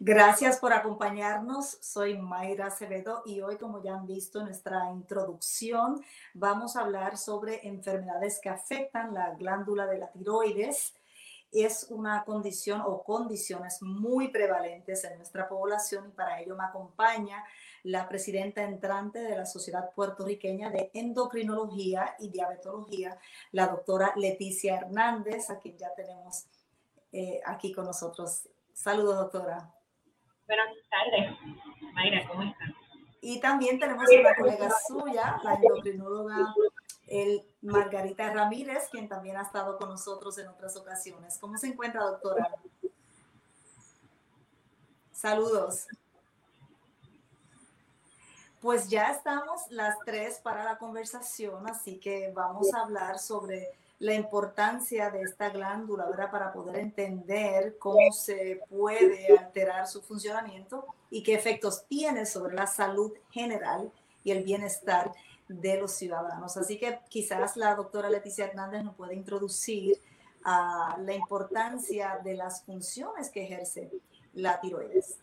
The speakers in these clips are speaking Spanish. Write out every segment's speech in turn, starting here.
Gracias por acompañarnos. Soy Mayra Acevedo y hoy, como ya han visto en nuestra introducción, vamos a hablar sobre enfermedades que afectan la glándula de la tiroides. Es una condición o condiciones muy prevalentes en nuestra población y para ello me acompaña la presidenta entrante de la Sociedad Puertorriqueña de Endocrinología y Diabetología, la doctora Leticia Hernández, a quien ya tenemos eh, aquí con nosotros. Saludos, doctora. Buenas tardes. Mayra, ¿cómo estás? Y también tenemos una colega suya, la endocrinóloga el Margarita Ramírez, quien también ha estado con nosotros en otras ocasiones. ¿Cómo se encuentra, doctora? Saludos. Pues ya estamos las tres para la conversación, así que vamos a hablar sobre la importancia de esta glándula, ¿verdad? Para poder entender cómo se puede alterar su funcionamiento y qué efectos tiene sobre la salud general y el bienestar de los ciudadanos. Así que quizás la doctora Leticia Hernández nos puede introducir a la importancia de las funciones que ejerce la tiroides.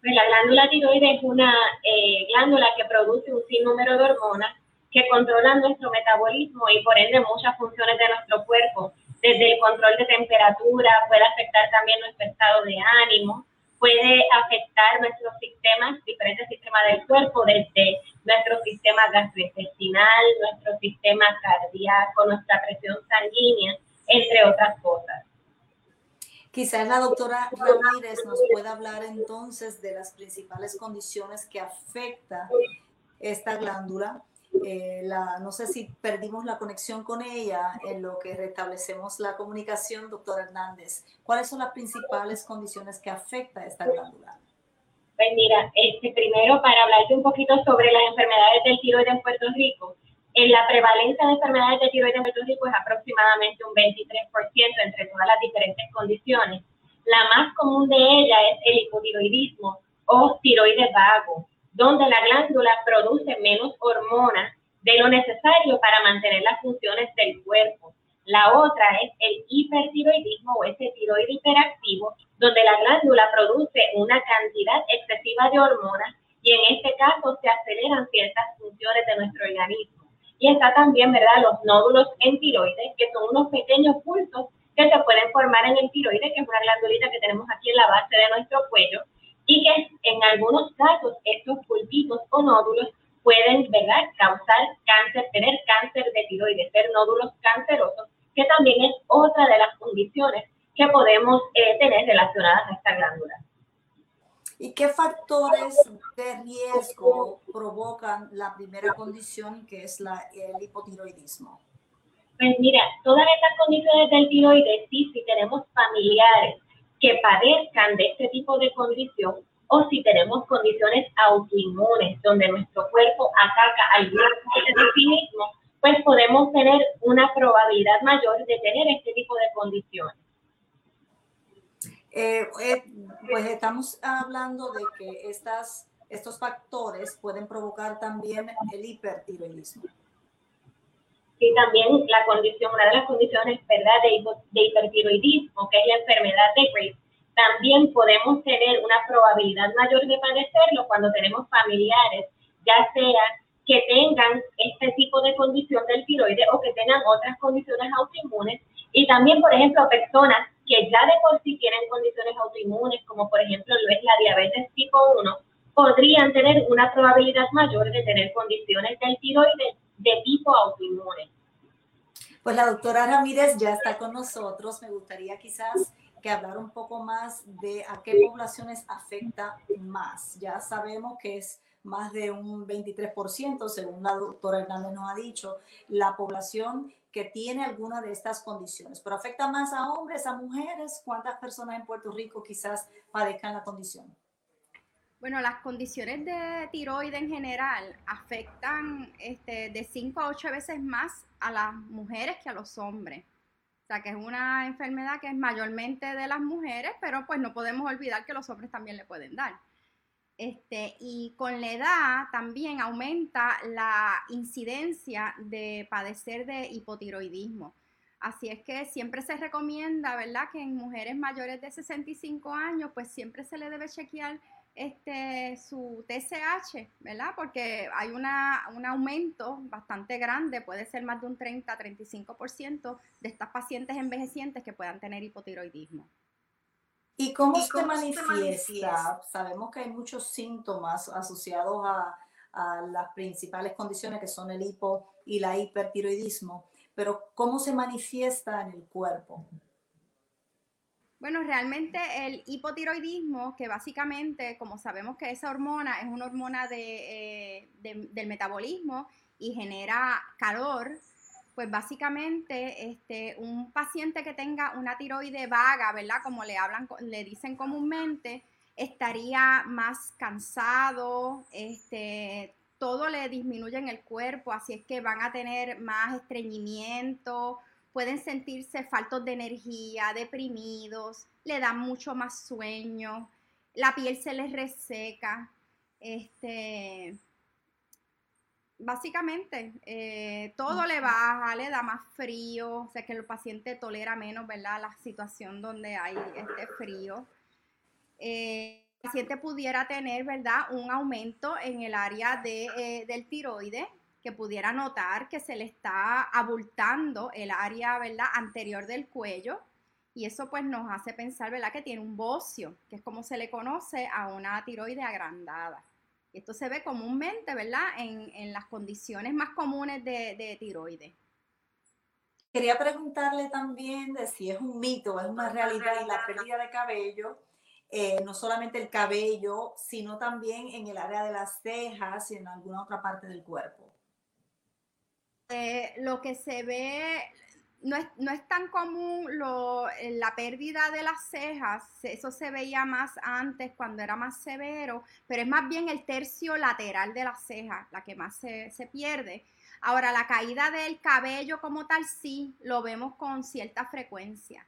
Pues la glándula tiroides es una eh, glándula que produce un sinnúmero de hormonas que controlan nuestro metabolismo y por ende muchas funciones de nuestro cuerpo, desde el control de temperatura, puede afectar también nuestro estado de ánimo, puede afectar nuestros sistemas, diferentes sistemas del cuerpo, desde nuestro sistema gastrointestinal, nuestro sistema cardíaco, nuestra presión sanguínea, entre otras cosas. Quizás la doctora Ramírez nos pueda hablar entonces de las principales condiciones que afecta esta glándula eh, no sé si perdimos la conexión con ella en lo que restablecemos la comunicación, doctor Hernández. ¿Cuáles son las principales condiciones que afecta esta glándula? Pues mira, este, primero para hablarte un poquito sobre las enfermedades del tiroides en Puerto Rico. En la prevalencia de enfermedades de tiroides en Puerto Rico es aproximadamente un 23% entre todas las diferentes condiciones. La más común de ellas es el hipotiroidismo o tiroides vago donde la glándula produce menos hormonas de lo necesario para mantener las funciones del cuerpo. La otra es el hipertiroidismo o ese tiroide hiperactivo, donde la glándula produce una cantidad excesiva de hormonas y en este caso se aceleran ciertas funciones de nuestro organismo. Y está también, ¿verdad?, los nódulos en tiroides, que son unos pequeños pulsos que se pueden formar en el tiroides, que es una glandulita que tenemos aquí en la base de nuestro cuello, y que en algunos casos estos pulpitos o nódulos pueden ¿verdad? causar cáncer, tener cáncer de tiroides, ser nódulos cancerosos, que también es otra de las condiciones que podemos eh, tener relacionadas a esta glándula. ¿Y qué factores de riesgo provocan la primera condición que es la, el hipotiroidismo? Pues mira, todas estas condiciones del tiroides, sí, si tenemos familiares que padezcan de este tipo de condición o si tenemos condiciones autoinmunes donde nuestro cuerpo ataca alguna parte mismo, pues podemos tener una probabilidad mayor de tener este tipo de condiciones. Eh, eh, pues estamos hablando de que estas, estos factores pueden provocar también el hipertiroidismo. Sí, también la condición, una de las condiciones, ¿verdad?, de, de hipertiroidismo, que es la enfermedad de Graves, también podemos tener una probabilidad mayor de padecerlo cuando tenemos familiares, ya sea que tengan este tipo de condición del tiroides o que tengan otras condiciones autoinmunes. Y también, por ejemplo, personas que ya de por sí tienen condiciones autoinmunes, como por ejemplo lo es la diabetes tipo 1, podrían tener una probabilidad mayor de tener condiciones del tiroides de tipo autoinmune. Pues la doctora Ramírez ya está con nosotros. Me gustaría quizás que hablar un poco más de a qué poblaciones afecta más. Ya sabemos que es más de un 23%, según la doctora Hernández nos ha dicho, la población que tiene alguna de estas condiciones, pero afecta más a hombres, a mujeres. ¿Cuántas personas en Puerto Rico quizás padezcan la condición? Bueno, las condiciones de tiroide en general afectan este, de 5 a 8 veces más a las mujeres que a los hombres. O sea, que es una enfermedad que es mayormente de las mujeres, pero pues no podemos olvidar que los hombres también le pueden dar. Este, y con la edad también aumenta la incidencia de padecer de hipotiroidismo. Así es que siempre se recomienda, ¿verdad? Que en mujeres mayores de 65 años, pues siempre se le debe chequear este, su TSH, ¿verdad? Porque hay una, un aumento bastante grande, puede ser más de un 30-35% de estas pacientes envejecientes que puedan tener hipotiroidismo. ¿Y cómo, se, manifiesta? Sabemos que hay muchos síntomas asociados a, a, las principales condiciones que son el hipo y la hipertiroidismo, pero ¿cómo se manifiesta en el cuerpo? Bueno, realmente el hipotiroidismo, que básicamente, como sabemos que esa hormona es una hormona eh, del metabolismo y genera calor, pues básicamente este, un paciente que tenga una tiroide vaga, ¿verdad? Como le hablan, le dicen comúnmente, estaría más cansado, este, todo le disminuye en el cuerpo, así es que van a tener más estreñimiento, pueden sentirse faltos de energía, deprimidos, le dan mucho más sueño, la piel se les reseca, este, básicamente eh, todo le baja, le da más frío, o sea que el paciente tolera menos, ¿verdad? La situación donde hay este frío. Eh, el paciente pudiera tener, ¿verdad? Un aumento en el área de, eh, del tiroides, que pudiera notar que se le está abultando el área, ¿verdad? Anterior del cuello. Y eso pues nos hace pensar, ¿verdad? Que tiene un bocio, que es como se le conoce a una tiroide agrandada. Esto se ve comúnmente, ¿verdad? En, las condiciones más comunes de, de tiroides. Quería preguntarle también de si es un mito, es una realidad la pérdida de cabello, eh, no solamente el cabello, sino también en el área de las cejas y en alguna otra parte del cuerpo. Eh, lo que se ve, no es, no es tan común eh, la pérdida de las cejas, eso se veía más antes cuando era más severo, pero es más bien el tercio lateral de las cejas la que más se, se pierde. Ahora, la caída del cabello como tal sí lo vemos con cierta frecuencia.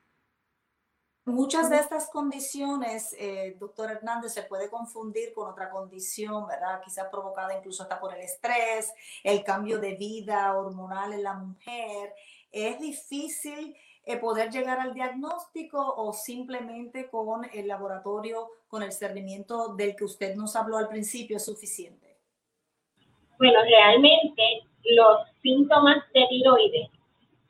Muchas de estas condiciones, eh, doctor Hernández, se puede confundir con otra condición, ¿verdad? Quizás provocada incluso hasta por el estrés, el cambio de vida hormonal en la mujer. ¿Es difícil eh, poder llegar al diagnóstico o simplemente con el laboratorio, con el cernimiento del que usted nos habló al principio es suficiente? Bueno, realmente los síntomas de tiroides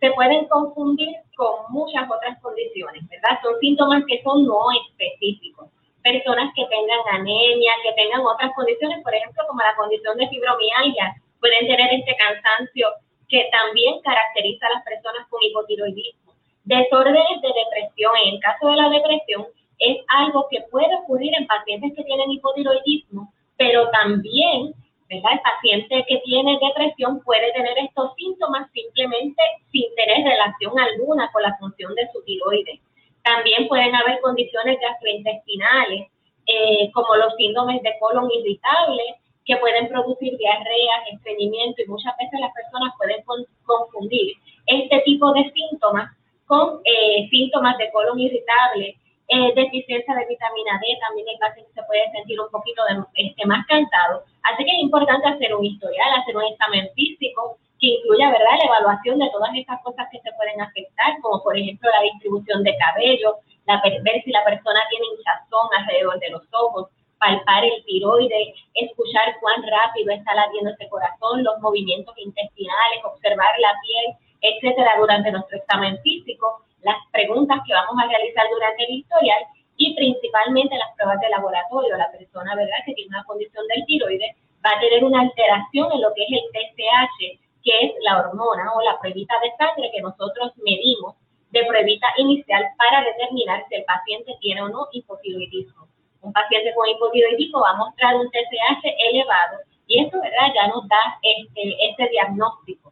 se pueden confundir con muchas otras condiciones, ¿verdad? Son síntomas que son no específicos. Personas que tengan anemia, que tengan otras condiciones, por ejemplo, como la condición de fibromialgia, pueden tener este cansancio que también caracteriza a las personas con hipotiroidismo. Desórdenes de depresión, en el caso de la depresión, es algo que puede ocurrir en pacientes que tienen hipotiroidismo, pero también el paciente que tiene depresión puede tener estos síntomas simplemente sin tener relación alguna con la función de su tiroides. También pueden haber condiciones gastrointestinales, eh, como los síndromes de colon irritable, que pueden producir diarrea, estreñimiento y muchas veces las personas pueden confundir este tipo de síntomas con eh, síntomas de colon irritable eh, deficiencia de vitamina D, también el paciente se puede sentir un poquito de, este, más cansado. Así que es importante hacer un historial, hacer un examen físico que incluya, ¿verdad?, la evaluación de todas estas cosas que se pueden afectar, como por ejemplo la distribución de cabello, la, ver si la persona tiene hinchazón alrededor de los ojos, palpar el tiroides, escuchar cuán rápido está latiendo ese corazón, los movimientos intestinales, observar la piel, etcétera, durante nuestro examen físico las preguntas que vamos a realizar durante el historial y principalmente las pruebas de laboratorio. La persona, ¿verdad?, que tiene una condición del tiroides va a tener una alteración en lo que es el TSH, que es la hormona o la pruebita de sangre que nosotros medimos de pruebita inicial para determinar si el paciente tiene o no hipotiroidismo. Un paciente con hipotiroidismo va a mostrar un TSH elevado y eso, ¿verdad?, ya nos da este, este diagnóstico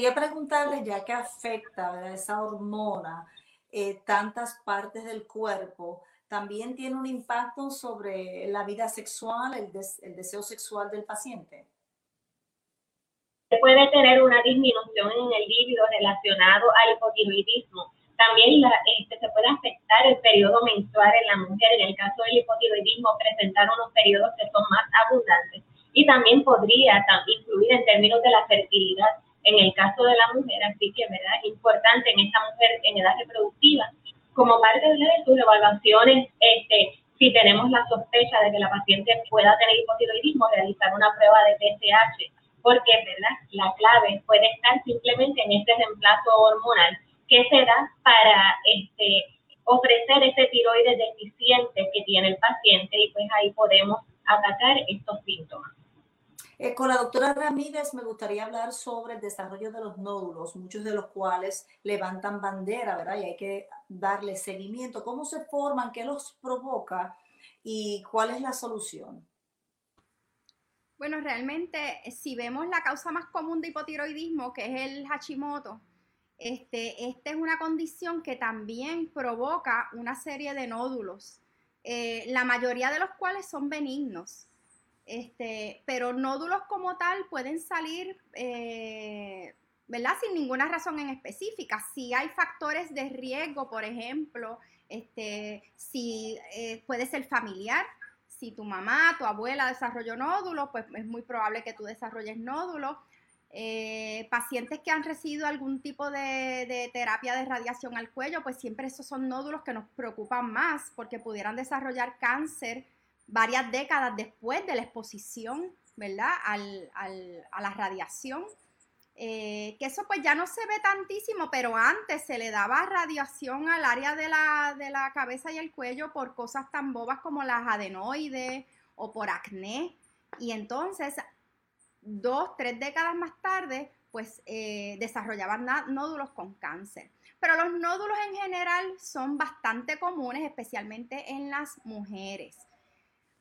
Quería preguntarle, ya que afecta esa hormona eh, tantas partes del cuerpo, también tiene un impacto sobre la vida sexual, el, el deseo sexual del paciente. Se puede tener una disminución en el líbido relacionado al hipotiroidismo. También este, se puede afectar el periodo menstrual en la mujer. En el caso del hipotiroidismo, presentar unos periodos que son más abundantes. Y también podría influir en términos de la fertilidad en el caso de la mujer, así que ¿verdad? importante en esta mujer en edad reproductiva, como parte de sus evaluaciones, este, si tenemos la sospecha de que la paciente pueda tener hipotiroidismo, realizar una prueba de TSH, porque ¿verdad? la clave puede estar simplemente en este reemplazo hormonal que se da para este, ofrecer ese tiroides deficiente que tiene el paciente y pues ahí podemos atacar estos síntomas. Eh, con la doctora Ramírez me gustaría hablar sobre el desarrollo de los nódulos, muchos de los cuales levantan bandera, ¿verdad? Y hay que darle seguimiento. ¿Cómo se forman? ¿Qué los provoca? ¿Y cuál es la solución? Bueno, realmente, eh, si vemos la causa más común de hipotiroidismo, que es el Hashimoto, este, esta es una condición que también provoca una serie de nódulos, eh, la mayoría de los cuales son benignos. Este, pero nódulos como tal pueden salir, eh, ¿verdad? Sin ninguna razón en específica. Si hay factores de riesgo, por ejemplo, este, si eh, puede ser familiar, si tu mamá, tu abuela desarrolló nódulos, pues es muy probable que tú desarrolles nódulos. Eh, pacientes que han recibido algún tipo de, de, terapia de radiación al cuello, pues siempre esos son nódulos que nos preocupan más porque pudieran desarrollar cáncer varias décadas después de la exposición, ¿verdad? A la radiación. Eh, que eso pues ya no se ve tantísimo, pero antes se le daba radiación al área de la, de la cabeza y el cuello por cosas tan bobas como las adenoides o por acné. Y entonces, dos, tres décadas más tarde, pues eh, desarrollaban nódulos con cáncer. Pero los nódulos en general son bastante comunes, especialmente en las mujeres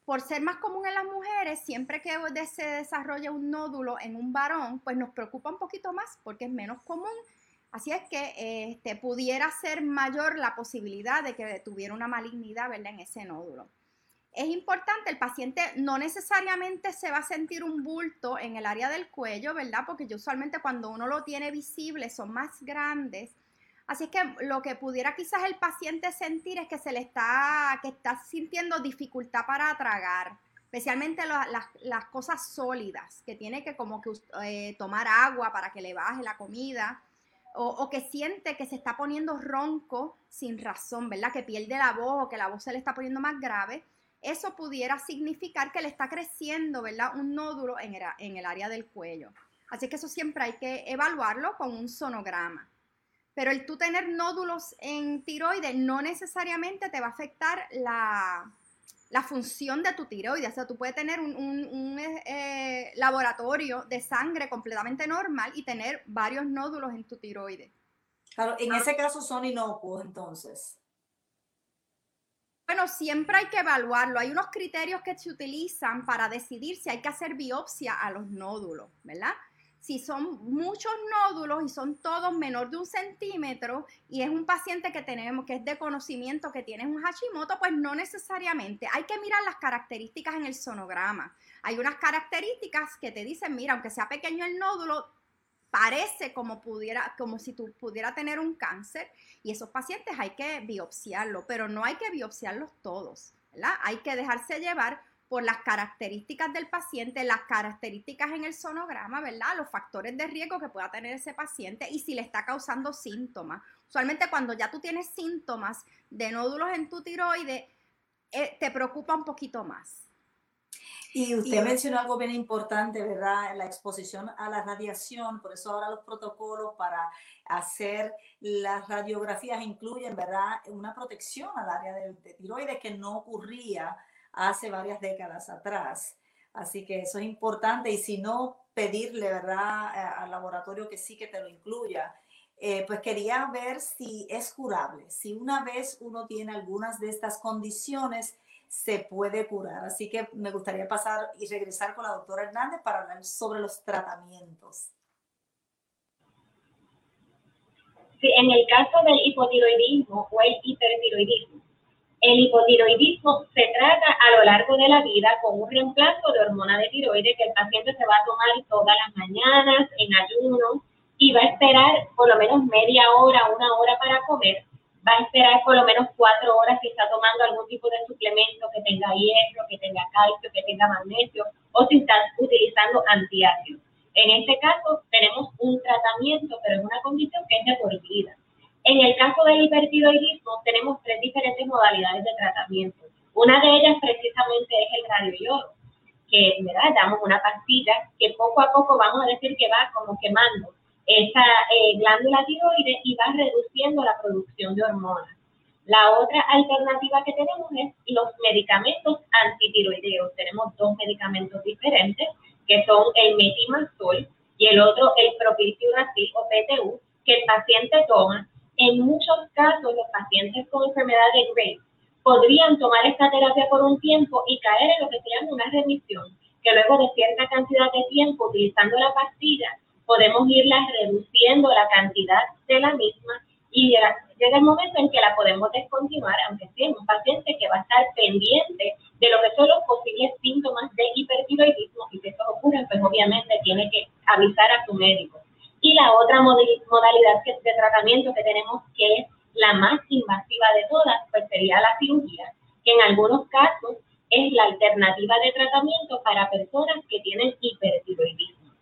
por ser más común en las mujeres, siempre que se desarrolla un nódulo en un varón, pues nos preocupa un poquito más porque es menos común. Así es que este, pudiera ser mayor la posibilidad de que tuviera una malignidad ¿verdad? en ese nódulo. Es importante, el paciente no necesariamente se va a sentir un bulto en el área del cuello, ¿verdad? Porque usualmente cuando uno lo tiene visible son más grandes Así que lo que pudiera quizás el paciente sentir es que se le está, que está sintiendo dificultad para tragar, especialmente las, cosas sólidas, que tiene que como que eh, tomar agua para que le baje la comida, o, o, que siente que se está poniendo ronco sin razón, ¿verdad? Que pierde la voz o que la voz se le está poniendo más grave. Eso pudiera significar que le está creciendo, ¿verdad? Un nódulo en el, en el área del cuello. Así que eso siempre hay que evaluarlo con un sonograma. Pero el tú tener nódulos en tiroides no necesariamente te va a afectar la, función de tu tiroides. O sea, tú puedes tener un, eh, laboratorio de sangre completamente normal y tener varios nódulos en tu tiroides. Claro, en ese caso son inocuos entonces. Bueno, siempre hay que evaluarlo. Hay unos criterios que se utilizan para decidir si hay que hacer biopsia a los nódulos, ¿verdad? Si son muchos nódulos y son todos menor de un centímetro y es un paciente que tenemos que es de conocimiento que tiene un Hashimoto, pues no necesariamente. Hay que mirar las características en el sonograma. Hay unas características que te dicen, mira, aunque sea pequeño el nódulo, parece como pudiera, como si tú pudiera tener un cáncer y esos pacientes hay que biopsiarlo, pero no hay que biopsiarlos todos, ¿verdad? Hay que dejarse llevar por las características del paciente, las características en el sonograma, ¿verdad? Los factores de riesgo que pueda tener ese paciente y si le está causando síntomas. Usualmente cuando ya tú tienes síntomas de nódulos en tu tiroides, eh, te preocupa un poquito más. Y usted mencionó algo bien importante, ¿verdad? La exposición a la radiación, por eso ahora los protocolos para hacer las radiografías incluyen, ¿verdad? Una protección al área de, de tiroides que no ocurría hace varias décadas atrás. Así que eso es importante y si no, pedirle, ¿verdad?, al laboratorio que sí que te lo incluya. Eh, pues quería ver si es curable, si una vez uno tiene algunas de estas condiciones, se puede curar. Así que me gustaría pasar y regresar con la doctora Hernández para hablar sobre los tratamientos. Sí, en el caso del hipotiroidismo o el hipertiroidismo, el hipotiroidismo se trata a lo largo de la vida con un reemplazo de hormona de tiroides que el paciente se va a tomar todas las mañanas en ayuno y va a esperar por lo menos media hora, una hora para comer. Va a esperar por lo menos cuatro horas si está tomando algún tipo de suplemento que tenga hierro, que tenga calcio, que tenga magnesio o si está utilizando antiácidos. En este caso tenemos un tratamiento, pero es una condición que es de por vida. En el caso del hipertiroidismo tenemos tres diferentes modalidades de tratamiento. Una de ellas precisamente es el radioyodo, que ¿verdad? damos una pastilla que poco a poco vamos a decir que va como quemando esa eh, glándula tiroide y va reduciendo la producción de hormonas. La otra alternativa que tenemos es los medicamentos antitiroideos. Tenemos dos medicamentos diferentes, que son el metimazol y el otro el propiltiuracil o PTU, que el paciente toma en muchos casos los pacientes con enfermedad de Graves podrían tomar esta terapia por un tiempo y caer en lo que se llama una remisión, que luego de cierta cantidad de tiempo utilizando la pastilla podemos irla reduciendo la cantidad de la misma y llega, el momento en que la podemos descontinuar, aunque sea un paciente que va a estar pendiente de lo que son los posibles síntomas de hipertiroidismo y si eso ocurre, pues obviamente tiene que avisar a su médico. Y la otra modalidad de tratamiento que tenemos, que es la más invasiva de todas, pues sería la cirugía, que en algunos casos es la alternativa de tratamiento para personas que tienen hipertiroidismo.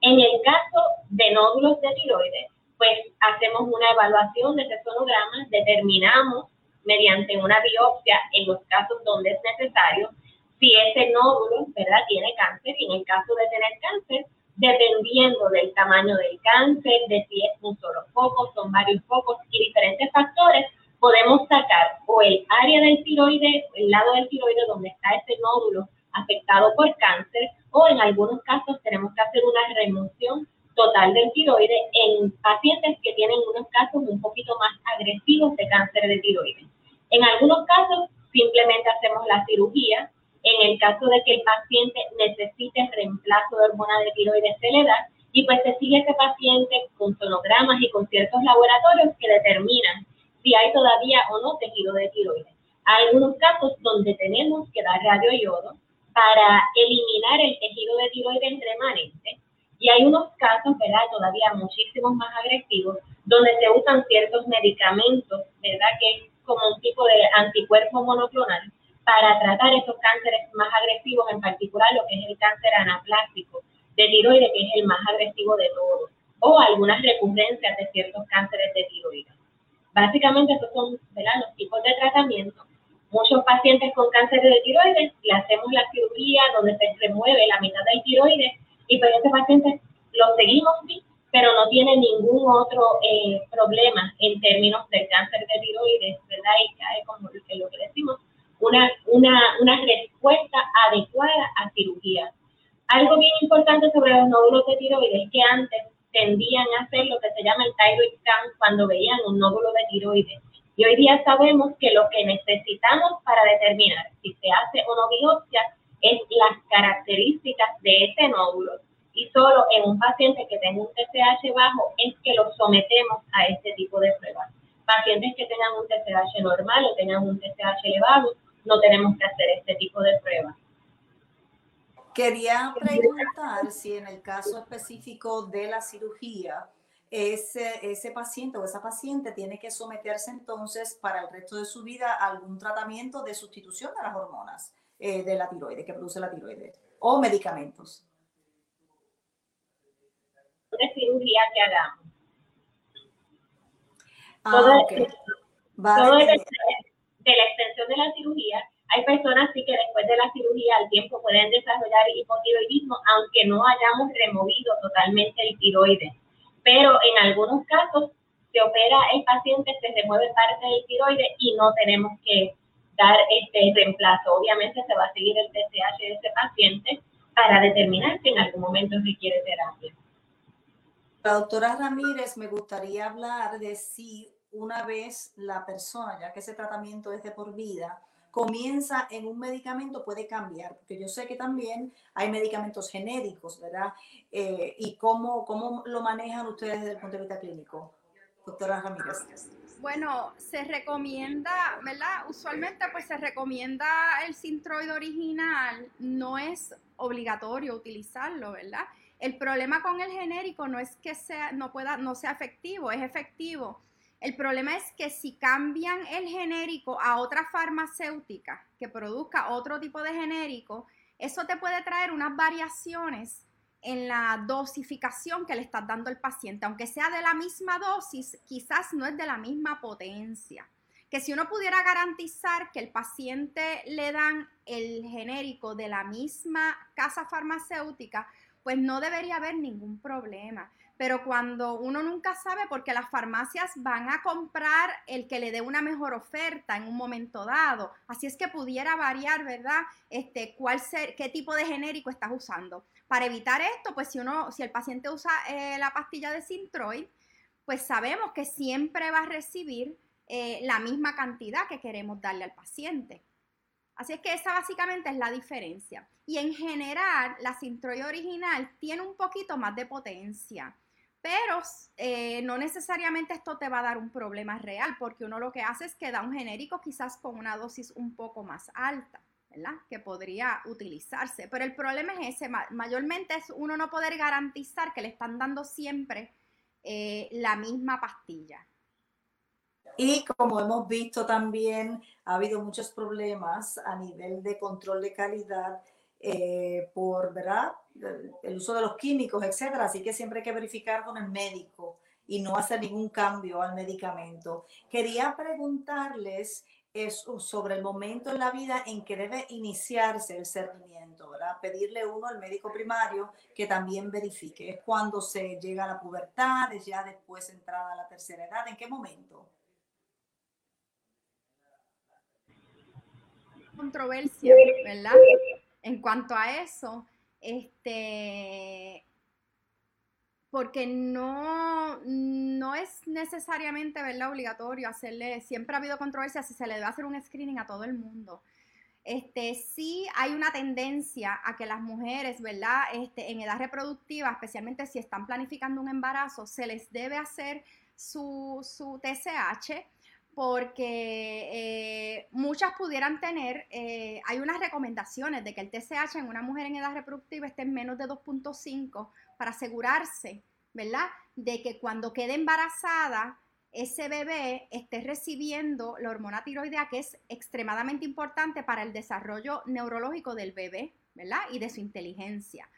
En el caso de nódulos de tiroides, pues hacemos una evaluación de ese sonograma, determinamos mediante una biopsia en los casos donde es necesario si ese nódulo, ¿verdad?, tiene cáncer y en el caso de tener cáncer, dependiendo del tamaño del cáncer, de si es un solo foco, son varios focos y diferentes factores, podemos sacar o el área del tiroide, el lado del tiroide donde está ese nódulo afectado por cáncer, o en algunos casos tenemos que hacer una remoción total del tiroide en pacientes que tienen unos casos un poquito más agresivos de cáncer de tiroides. En algunos casos simplemente hacemos la cirugía en el caso de que el paciente necesite reemplazo de hormona de tiroides, se le da y pues se sigue ese paciente con sonogramas y con ciertos laboratorios que determinan si hay todavía o no tejido de tiroides. Hay algunos casos donde tenemos que dar radioyodo para eliminar el tejido de tiroides remanente y hay unos casos, ¿verdad?, todavía muchísimos más agresivos, donde se usan ciertos medicamentos, ¿verdad?, que es como un tipo de anticuerpo monoclonal para tratar esos cánceres más agresivos, en particular lo que es el cáncer anaplástico de tiroides, que es el más agresivo de todos, o algunas recurrencias de ciertos cánceres de tiroides. Básicamente, estos son los tipos de tratamiento. Muchos pacientes con cáncer de tiroides le hacemos la cirugía donde se remueve la mitad del tiroides y pues ese paciente lo seguimos, sí, pero no tiene ningún otro eh, problema en términos del cáncer de tiroides, ¿verdad? Y cae como lo que decimos una, una, una respuesta adecuada a cirugía. Algo bien importante sobre los nódulos de tiroides es que antes tendían a hacer lo que se llama el thyroid scan cuando veían un nódulo de tiroides. Y hoy día sabemos que lo que necesitamos para determinar si se hace o no biopsia es las características de ese nódulo. Y solo en un paciente que tenga un TSH bajo es que lo sometemos a este tipo de pruebas. Pacientes que tengan un TSH normal o tengan un TSH elevado, no tenemos que hacer este tipo de pruebas. Quería preguntar si en el caso específico de la cirugía, ese, ese paciente o esa paciente tiene que someterse entonces para el resto de su vida a algún tratamiento de sustitución de las hormonas eh, de la tiroides, que produce la tiroides, o medicamentos. De cirugía que hagamos. Ah, okay. Vale de la extensión de la cirugía, hay personas sí que después de la cirugía al tiempo pueden desarrollar hipotiroidismo, aunque no hayamos removido totalmente el tiroides. Pero en algunos casos se opera el paciente, se remueve parte del tiroides y no tenemos que dar este reemplazo. Obviamente se va a seguir el TSH de ese paciente para determinar si en algún momento requiere terapia. La doctora Ramírez, me gustaría hablar de si una vez la persona, ya que ese tratamiento es de por vida, comienza en un medicamento, puede cambiar, porque yo sé que también hay medicamentos genéricos, ¿verdad? Eh, ¿Y cómo, cómo lo manejan ustedes desde el punto de vista clínico? doctora Ramírez. Bueno, se recomienda, ¿verdad? Usualmente pues se recomienda el Sintroid original, no es obligatorio utilizarlo, ¿verdad? El problema con el genérico no es que sea, no pueda, no sea efectivo, es efectivo. El problema es que si cambian el genérico a otra farmacéutica que produzca otro tipo de genérico, eso te puede traer unas variaciones en la dosificación que le estás dando al paciente, aunque sea de la misma dosis, quizás no es de la misma potencia. Que si uno pudiera garantizar que el paciente le dan el genérico de la misma casa farmacéutica, pues no debería haber ningún problema. Pero cuando uno nunca sabe, porque las farmacias van a comprar el que le dé una mejor oferta en un momento dado, así es que pudiera variar, ¿verdad? Este, ser, qué tipo de genérico estás usando. Para evitar esto, pues si uno, si el paciente usa eh, la pastilla de Sintroid, pues sabemos que siempre va a recibir eh, la misma cantidad que queremos darle al paciente. Así es que esa básicamente es la diferencia. Y en general, la Sintroid original tiene un poquito más de potencia, pero eh, no necesariamente esto te va a dar un problema real, porque uno lo que hace es que da un genérico quizás con una dosis un poco más alta. ¿verdad? Que podría utilizarse. Pero el problema es ese, mayormente es uno no poder garantizar que le están dando siempre eh, la misma pastilla. Y como hemos visto también, ha habido muchos problemas a nivel de control de calidad eh, por, ¿verdad? El uso de los químicos, etcétera. Así que siempre hay que verificar con el médico y no hacer ningún cambio al medicamento. Quería preguntarles es sobre el momento en la vida en que debe iniciarse el cernimiento, ¿verdad? Pedirle uno al médico primario que también verifique. Es cuando se llega a la pubertad, es ya después entrada a la tercera edad, ¿en qué momento? Controversia, ¿verdad? En cuanto a eso, este, porque no, no es necesariamente ¿verdad? obligatorio hacerle, siempre ha habido controversia si se le debe hacer un screening a todo el mundo. Este, sí hay una tendencia a que las mujeres, ¿verdad? Este, en edad reproductiva, especialmente si están planificando un embarazo, se les debe hacer su, su TSH porque eh, muchas pudieran tener, eh, hay unas recomendaciones de que el TSH en una mujer en edad reproductiva esté en menos de 2.5 para asegurarse, ¿verdad? De que cuando quede embarazada, ese bebé esté recibiendo la hormona tiroidea, que es extremadamente importante para el desarrollo neurológico del bebé, ¿verdad? Y de su inteligencia.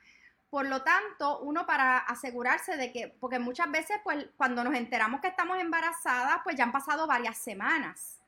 Por lo tanto, uno para asegurarse de que, porque muchas veces, pues cuando nos enteramos que estamos embarazadas, pues ya han pasado varias semanas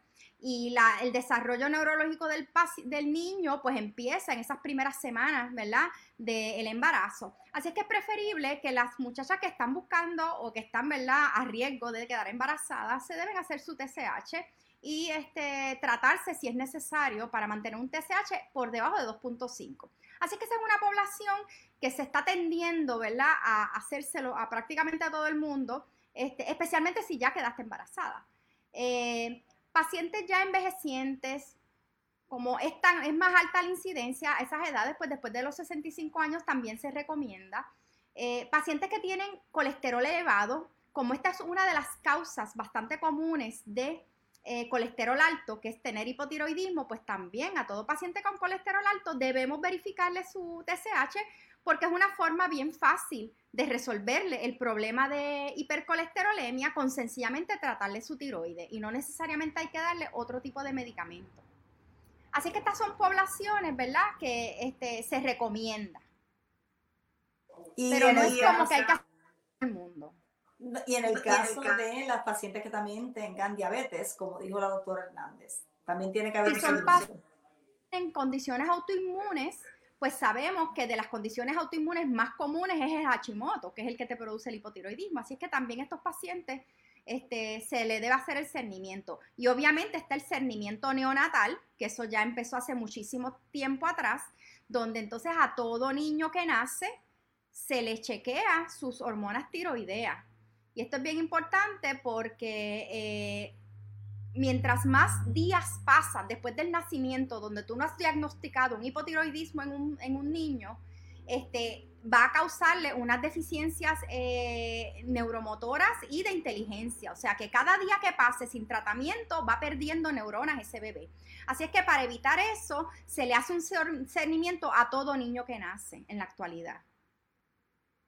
y el desarrollo neurológico del, niño pues empieza en esas primeras semanas, ¿verdad? Del embarazo. Así es que es preferible que las muchachas que están buscando o que están, ¿verdad? A riesgo de quedar embarazadas, se deben hacer su TSH y este, tratarse si es necesario para mantener un TSH por debajo de 2.5. Así que esa es una población que se está tendiendo, ¿verdad? A hacérselo a prácticamente a todo el mundo, este, especialmente si ya quedaste embarazada. Eh, Pacientes ya envejecientes, como es, es más alta la incidencia a esas edades, pues después de los 65 años también se recomienda. Eh, pacientes que tienen colesterol elevado, como esta es una de las causas bastante comunes de eh, colesterol alto, que es tener hipotiroidismo, pues también a todo paciente con colesterol alto debemos verificarle su TSH porque es una forma bien fácil de resolverle el problema de hipercolesterolemia con sencillamente tratarle su tiroides y no necesariamente hay que darle otro tipo de medicamento. Así que estas son poblaciones, ¿verdad?, que este, se recomienda. Pero no es como que hay que hacer el mundo. Y en el caso de las pacientes que también tengan diabetes, como dijo la doctora Hernández, también tiene que haber... son en condiciones autoinmunes, pues sabemos que de las condiciones autoinmunes más comunes es el Hashimoto, que es el que te produce el hipotiroidismo. Así es que también a estos pacientes este, se le debe hacer el cernimiento. Y obviamente está el cernimiento neonatal, que eso ya empezó hace muchísimo tiempo atrás, donde entonces a todo niño que nace se le chequea sus hormonas tiroideas. Y esto es bien importante porque eh, mientras más días pasan después del nacimiento, donde tú no has diagnosticado un hipotiroidismo en un, niño, este, va a causarle unas deficiencias eh, neuromotoras y de inteligencia. O sea que cada día que pase sin tratamiento va perdiendo neuronas ese bebé. Así es que para evitar eso se le hace un cernimiento a todo niño que nace en la actualidad.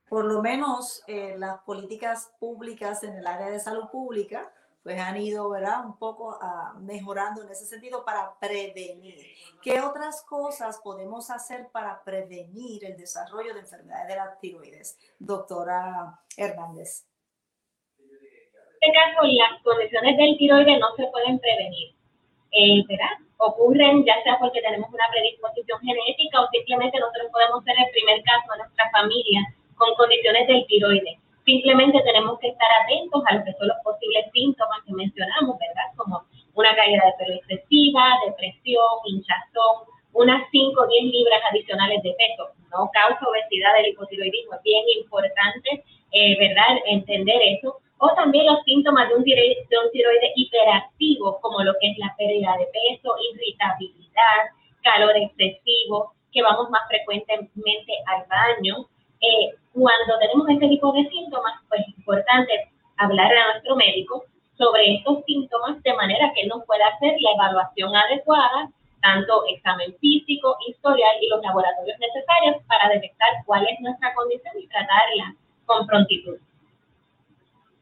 Por lo menos eh, las políticas públicas en el área de salud pública pues han ido, ¿verdad? Un poco uh, mejorando en ese sentido para prevenir. ¿Qué otras cosas podemos hacer para prevenir el desarrollo de enfermedades de la tiroides? Doctora Hernández. En este caso, las condiciones del tiroides no se pueden prevenir, eh, ¿verdad? Ocurren ya sea porque tenemos una predisposición genética o simplemente nosotros podemos ser el primer caso de nuestra familia con condiciones del tiroides Simplemente tenemos que estar atentos a lo que son los posibles síntomas que mencionamos, ¿verdad? Como una caída de pelo excesiva, depresión, hinchazón, unas 5 o 10 libras adicionales de peso. No causa obesidad del hipotiroidismo. Es bien importante, eh, ¿verdad?, entender eso. O también los síntomas de un, de un tiroide hiperactivo, como lo que es la pérdida de peso, irritabilidad, calor excesivo, que vamos más frecuentemente al baño, eh, cuando tenemos este tipo de síntomas, pues es importante hablar a nuestro médico sobre estos síntomas de manera que nos pueda hacer la evaluación adecuada, tanto examen físico, historial y los laboratorios necesarios para detectar cuál es nuestra condición y tratarla con prontitud.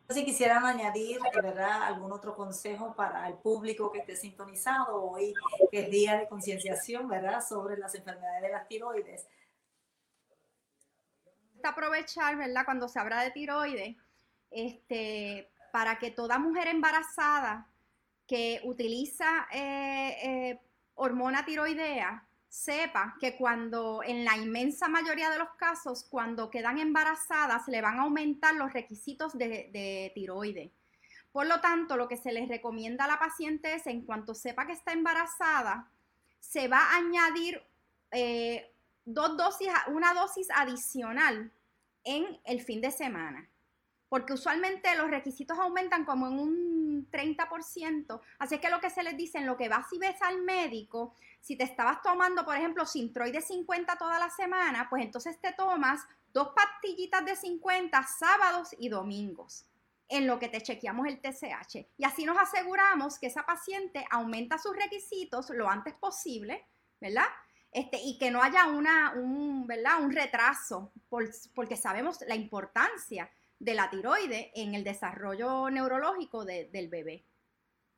Si quisieran añadir, ¿verdad?, algún otro consejo para el público que esté sintonizado hoy, que es día de concienciación, ¿verdad?, sobre las enfermedades de las tiroides aprovechar, ¿verdad? Cuando se habla de tiroides, este, para que toda mujer embarazada que utiliza eh, eh, hormona tiroidea sepa que cuando, en la inmensa mayoría de los casos, cuando quedan embarazadas, le van a aumentar los requisitos de, tiroides. Por lo tanto, lo que se les recomienda a la paciente es, en cuanto sepa que está embarazada, se va a añadir eh, dos dosis, una dosis adicional en el fin de semana. Porque usualmente los requisitos aumentan como en un 30%. Así que lo que se les dice, en lo que vas y ves al médico, si te estabas tomando, por ejemplo, Sintroid de 50 toda la semana, pues entonces te tomas dos pastillitas de 50 sábados y domingos en lo que te chequeamos el TSH. Y así nos aseguramos que esa paciente aumenta sus requisitos lo antes posible, ¿verdad? Este, y que no haya una, un, ¿verdad? un retraso, porque sabemos la importancia de la tiroide en el desarrollo neurológico del bebé.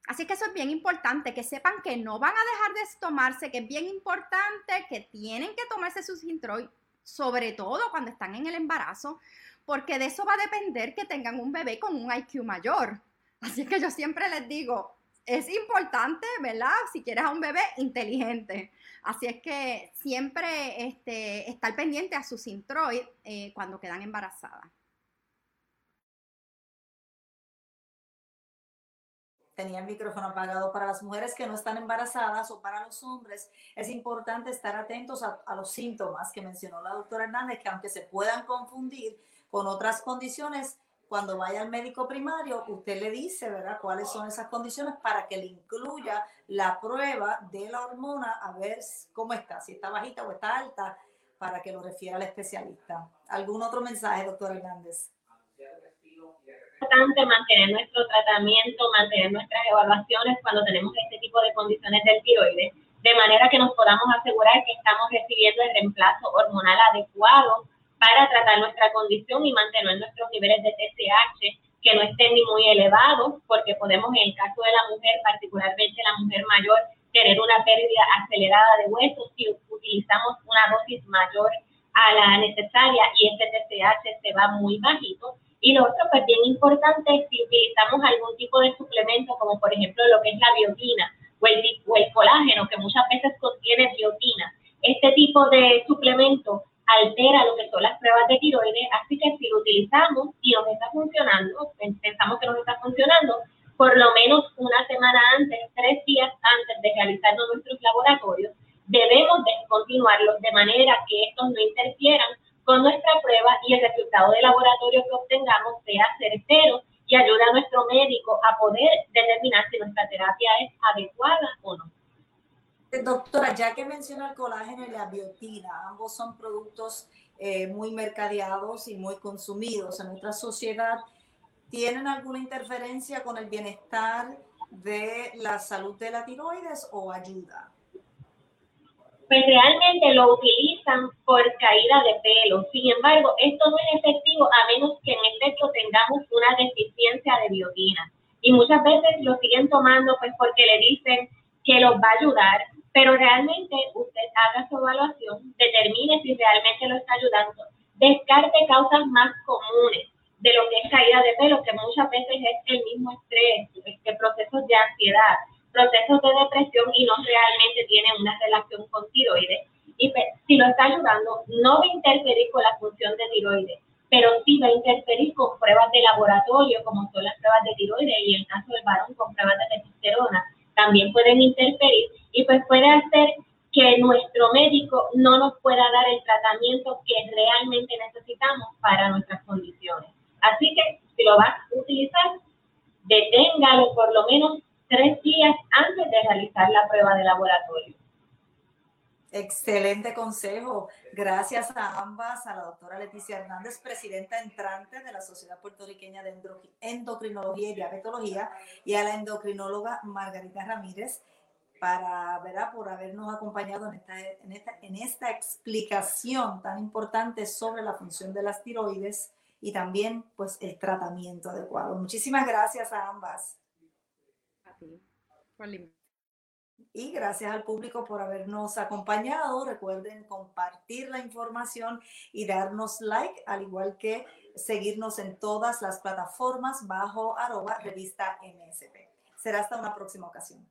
Así que eso es bien importante, que sepan que no van a dejar de tomarse, que es bien importante, que tienen que tomarse su Sintroid, sobre todo cuando están en el embarazo, porque de eso va a depender que tengan un bebé con un IQ mayor. Así que yo siempre les digo, es importante, ¿verdad? Si quieres a un bebé inteligente. Así es que siempre este, estar pendiente a su sintroid eh, cuando quedan embarazadas. Tenía el micrófono apagado. Para las mujeres que no están embarazadas o para los hombres, es importante estar atentos a, a los síntomas que mencionó la doctora Hernández, que aunque se puedan confundir con otras condiciones, cuando vaya al médico primario, usted le dice, ¿verdad?, cuáles son esas condiciones para que le incluya la prueba de la hormona a ver cómo está, si está bajita o está alta, para que lo refiera al especialista. ¿Algún otro mensaje, doctor Hernández? Importante mantener nuestro tratamiento, mantener nuestras evaluaciones cuando tenemos este tipo de condiciones del tiroides, de manera que nos podamos asegurar que estamos recibiendo el reemplazo hormonal adecuado para tratar nuestra condición y mantener nuestros niveles de TSH que no estén ni muy elevados, porque podemos en el caso de la mujer, particularmente la mujer mayor, tener una pérdida acelerada de huesos si utilizamos una dosis mayor a la necesaria y este TSH se va muy bajito. Y lo otro, pues bien importante, si utilizamos algún tipo de suplemento, como por ejemplo lo que es la biotina o el, o el colágeno, que muchas veces contiene biotina, este tipo de suplemento altera lo que son las pruebas de tiroides, así que si lo utilizamos y nos está funcionando, pensamos que nos está funcionando, por lo menos una semana antes, tres días antes de realizar nuestros laboratorios, debemos descontinuarlos de manera que estos no interfieran con nuestra prueba y el resultado de laboratorio que obtengamos sea certero y ayude a nuestro médico a poder determinar si nuestra terapia es adecuada o no Doctora, ya que menciona el colágeno y la biotina, ambos son productos eh, muy mercadeados y muy consumidos en nuestra sociedad. ¿Tienen alguna interferencia con el bienestar de la salud de la tiroides o ayuda? Pues realmente lo utilizan por caída de pelo. Sin embargo, esto no es efectivo a menos que en efecto tengamos una deficiencia de biotina. Y muchas veces lo siguen tomando pues porque le dicen que los va a ayudar, pero realmente usted haga su evaluación, determine si realmente lo está ayudando, descarte causas más comunes de lo que es caída de pelo, que muchas veces es el mismo estrés, este, procesos de ansiedad, procesos de depresión y no realmente tiene una relación con tiroides. Y pues, si lo está ayudando, no va a interferir con la función de tiroides, pero sí va a interferir con pruebas de laboratorio, como son las pruebas de tiroides y en el caso del varón con pruebas de testosterona, también pueden interferir y pues puede hacer que nuestro médico no nos pueda dar el tratamiento que realmente necesitamos para nuestras condiciones. Así que si lo vas a utilizar, deténgalo por lo menos tres días antes de realizar la prueba de laboratorio. Excelente consejo. Gracias a ambas, a la doctora Leticia Hernández, presidenta entrante de la Sociedad Puertorriqueña de Endocrinología y Diabetología, y a la endocrinóloga Margarita Ramírez para, ¿verdad? por habernos acompañado en esta, en, esta, explicación tan importante sobre la función de las tiroides y también pues el tratamiento adecuado. Muchísimas gracias a ambas. Y gracias al público por habernos acompañado. Recuerden compartir la información y darnos like, al igual que seguirnos en todas las plataformas bajo arroba revista MSP. Será hasta una próxima ocasión.